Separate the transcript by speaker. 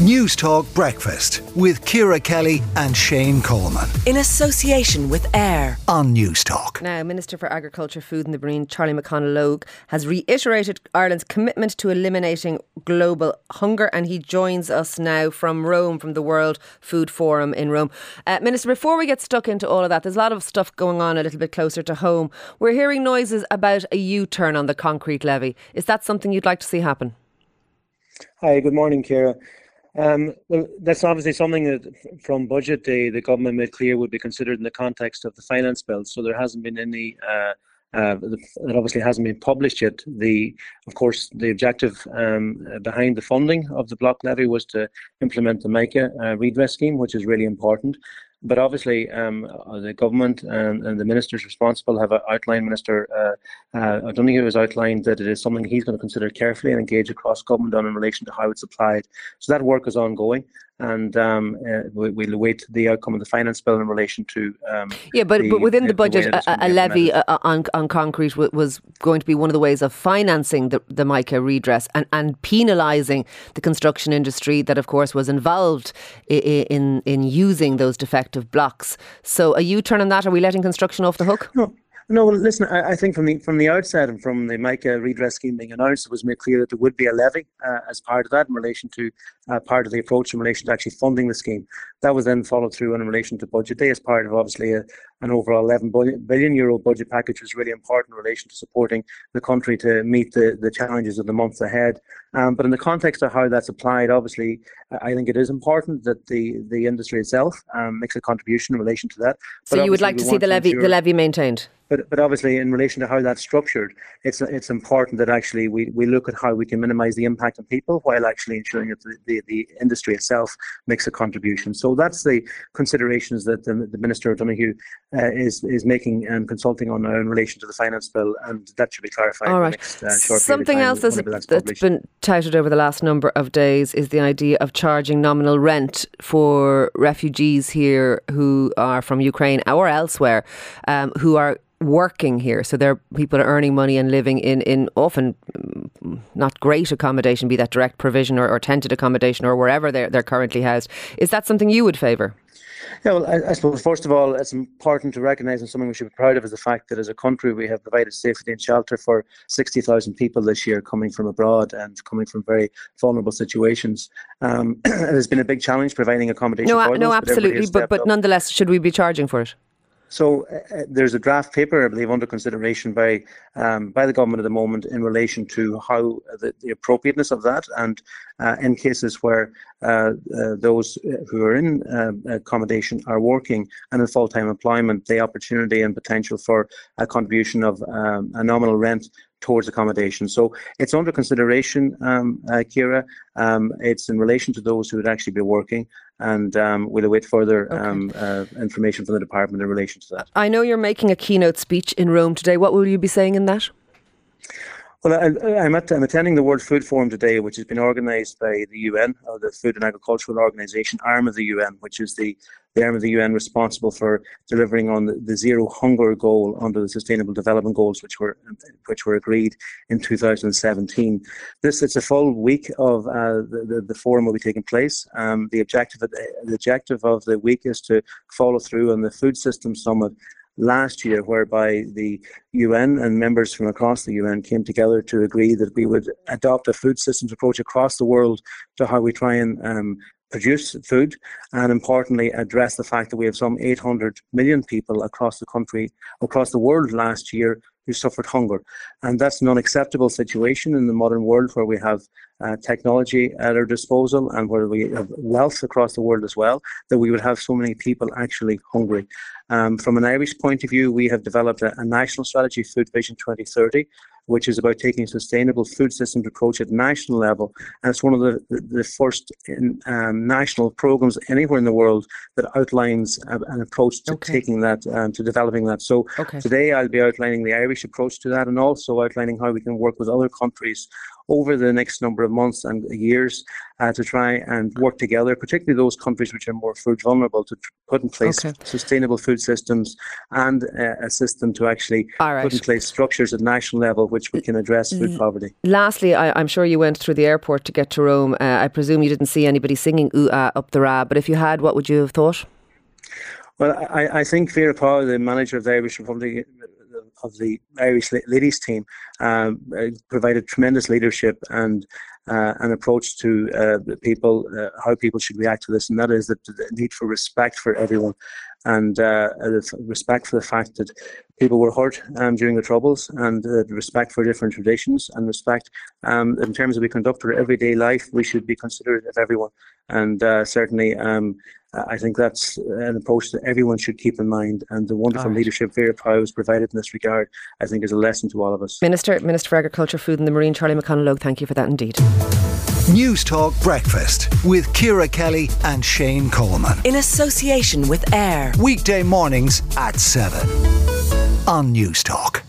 Speaker 1: News Talk Breakfast with Ciara Kelly and Shane Coleman.
Speaker 2: In association with AIR
Speaker 1: on News Talk.
Speaker 3: Now, Minister for Agriculture, Food and the Marine, Charlie McConalogue, has reiterated Ireland's commitment to eliminating global hunger, and he joins us now from Rome, from the World Food Forum in Rome. Uh, Minister, before we get stuck into all of that, there's a lot of stuff going on a little bit closer to home. We're hearing noises about a U turn on the concrete levy. Is that something you'd like to see happen?
Speaker 4: Hi, good morning, Ciara. Um, well, that's obviously something that from budget day the government made clear would be considered in the context of the finance bill. So there hasn't been any. Uh, uh, that obviously hasn't been published yet. The, of course, the objective um, behind the funding of the block levy was to implement the MICA uh, redress scheme, which is really important. But obviously, um, uh, the government and, and, the ministers responsible have outlined, Minister uh, uh, O'Donoghue has outlined that it is something he's going to consider carefully and engage across government on in relation to how it's applied. So that work is ongoing and um, uh, we, will await the outcome of the finance bill in relation to. Um,
Speaker 3: yeah, but, the, but within the, the budget, a, a levy uh, on on concrete was going to be one of the ways of financing the, the MICA redress and, and penalising the construction industry that, of course, was involved in, in, in using those defective blocks. So, a U turn on that? Are we letting construction off the hook?
Speaker 4: No. No, well, listen. I, I, think from the from the outset and from the MICA redress scheme being announced, it was made clear that there would be a levy uh, as part of that in relation to uh, part of the approach in relation to actually funding the scheme. That was then followed through in relation to budget day as part of obviously a, an overall 11 billion, billion euro budget package was really important in relation to supporting the country to meet the, the challenges of the months ahead. Um, but in the context of how that's applied, obviously, I think it is important that the, the industry itself um, makes a contribution in relation to that.
Speaker 3: But so you would like to see the levy the levy maintained.
Speaker 4: But, but obviously, in relation to how that's structured, it's it's important that actually we, we look at how we can minimise the impact on people while actually ensuring that the, the, the, industry itself makes a contribution. So that's the considerations that the, the Minister O'Donoghue uh, is is making and consulting on uh, in relation to the finance bill, and that should be clarified.
Speaker 3: All right.
Speaker 4: Next,
Speaker 3: uh, Something else that's, that's, that's been touted over the last number of days is the idea of charging nominal rent for refugees here who are from Ukraine or elsewhere, um, who are working here. So there are people are earning money and living in, in often mm, not great accommodation, be that direct provision or, or tented accommodation or wherever they're, they're currently housed. Is that something you would favour?
Speaker 4: Yeah, well, I, I, suppose first of all, it's important to recognise and something we should be proud of is the fact that as a country we have provided safety and shelter for 60,000 people this year coming from abroad and coming from very vulnerable situations. Um, it has been a big challenge providing accommodation.
Speaker 3: No, no, absolutely, but but nonetheless, should we be charging for it?
Speaker 4: So uh, uh, there's a draft paper, I believe, under consideration by um, by the government at the moment in relation to how the, the appropriateness of that, and uh, in cases where uh, uh those who are in uh, accommodation are working and in full-time employment, the opportunity and potential for a contribution of um, a nominal rent towards accommodation. So it's under consideration, um, uh, Ciara. Um, it's in relation to those who would actually be working, and um, we'll await further okay. Um, uh, information from the department in relation to that.
Speaker 3: I know you're making a keynote speech in Rome today. What will you be saying in that?
Speaker 4: Well, I, am at, I'm attending the World Food Forum today, which has been organised by the UN, or the Food and Agricultural Organization, arm of the UN, which is the, the arm of the UN responsible for delivering on the, the zero hunger goal under the Sustainable Development Goals, which were which were agreed in 2017. This it's a full week of uh, the, the, the forum will be taking place. Um, the objective the objective of the week is to follow through on the Food System Summit last year, whereby the UN and members from across the UN came together to agree that we would adopt a food systems approach across the world to how we try and um, produce food and importantly address the fact that we have some 800 million people across the country, across the world last year who suffered hunger. And that's an unacceptable situation in the modern world where we have uh, technology at our disposal and where we have wealth across the world as well, that we would have so many people actually hungry. Um, from an Irish point of view, we have developed a, a national strategy, Food Vision 2030, which is about taking a sustainable food systems approach at national level. And it's one of the, the, the first in, um, national programs anywhere in the world that outlines a, an approach to okay. taking that, um, to developing that. So okay. today I'll be outlining the Irish approach to that and also outlining how we can work with other countries over the next number of months and years uh, to try and work together, particularly those countries which are more food vulnerable, to put in place okay. sustainable food systems and uh, a system to actually right. put in place structures at national level which we can address food poverty.
Speaker 3: Lastly, I, am sure you went through the airport to get to Rome. Uh, I presume you didn't see anybody singing ooh ah up the Ra, but if you had, what would you have thought?
Speaker 4: Well, I, I think Vera Pauw, the manager of the Irish Republic, of the Irish ladies team um, uh, provided tremendous leadership and uh, an approach to uh, people, uh, how people should react to this, and that is the, need for respect for everyone and uh, respect for the fact that people were hurt um, during the Troubles, and uh, respect for different traditions, and respect um, in terms of we conduct our everyday life, we should be considerate of everyone. And certainly, um, I think that's an approach that everyone should keep in mind. And the wonderful right. leadership Vera Pauw has provided in this regard, I think, is a lesson to all of us.
Speaker 3: Minister, Minister for Agriculture, Food and the Marine, Charlie McConalogue, thank you for that indeed.
Speaker 1: News Talk Breakfast with Ciara Kelly and Shane Coleman.
Speaker 2: In association with AIR.
Speaker 1: Weekday mornings at 7 on Newstalk.